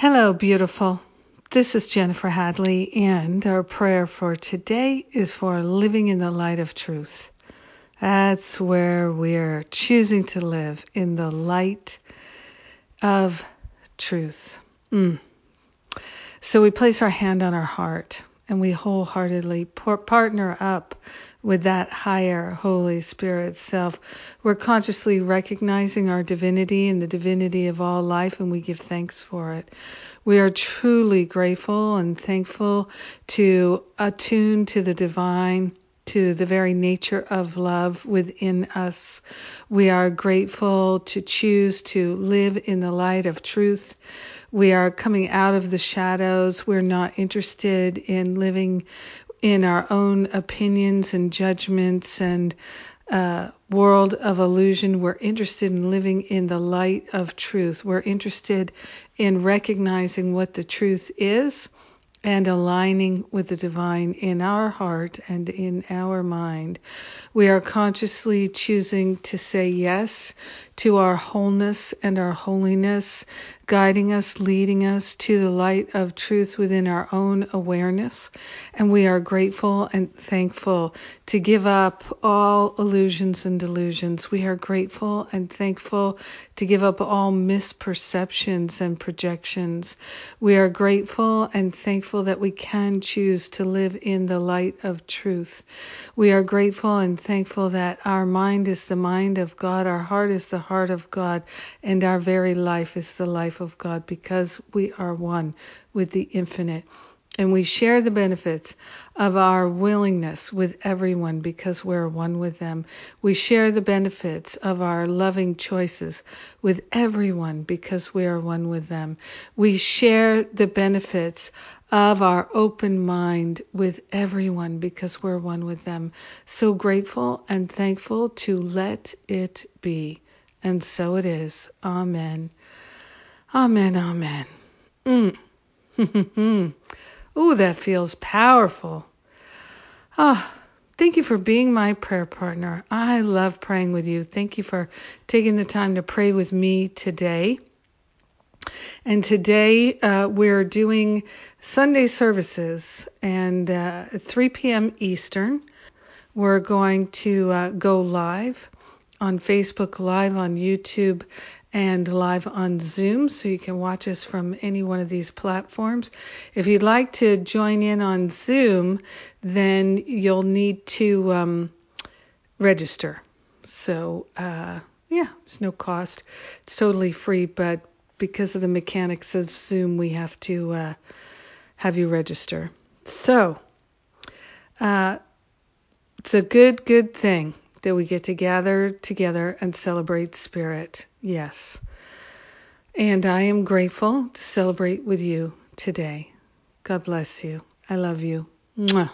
Hello, beautiful. This is Jennifer Hadley, and our prayer for today is for living in the light of truth. That's where we're choosing to live in the light of truth. Mm. So we place our hand on our heart and we wholeheartedly partner up with that higher Holy Spirit self. We're consciously recognizing our divinity and the divinity of all life, and we give thanks for it. We are truly grateful and thankful to attune to the divine to the very nature of love within us. We are grateful to choose to live in the light of truth. We are coming out of the shadows. We're not interested in living in our own opinions and judgments and uh, world of illusion. We're interested in living in the light of truth. We're interested in recognizing what the truth is and aligning with the divine in our heart and in our mind. We are consciously choosing to say yes to our wholeness and our holiness, guiding us, leading us to the light of truth within our own awareness. And we are grateful and thankful to give up all illusions and delusions. We are grateful and thankful to give up all misperceptions and projections. We are grateful and thankful that we can choose to live in the light of truth. We are grateful and thankful that our mind is the mind of God, our heart is the heart of God, and our very life is the life of God because we are one with the infinite. And we share the benefits of our willingness with everyone because we're one with them. We share the benefits of our loving choices with everyone because we are one with them. We share the benefits of our open mind with everyone because we're one with them. So grateful and thankful to let it be. And so it is. Amen. Amen. Amen. Mm. Ooh, that feels powerful. Ah, thank you for being my prayer partner. I love praying with you. Thank you for taking the time to pray with me today. And today uh, we're doing Sunday services, and uh, at 3 p.m. Eastern, we're going to uh, go live on Facebook Live, on YouTube, and live on Zoom, so you can watch us from any one of these platforms. If you'd like to join in on Zoom, then you'll need to um, register. So, uh, yeah, it's no cost. It's totally free, but because of the mechanics of Zoom, we have to uh, have you register. So, uh, it's a good, good thing that we get to gather together and celebrate Spirit. Yes. And I am grateful to celebrate with you today. God bless you. I love you. Mwah.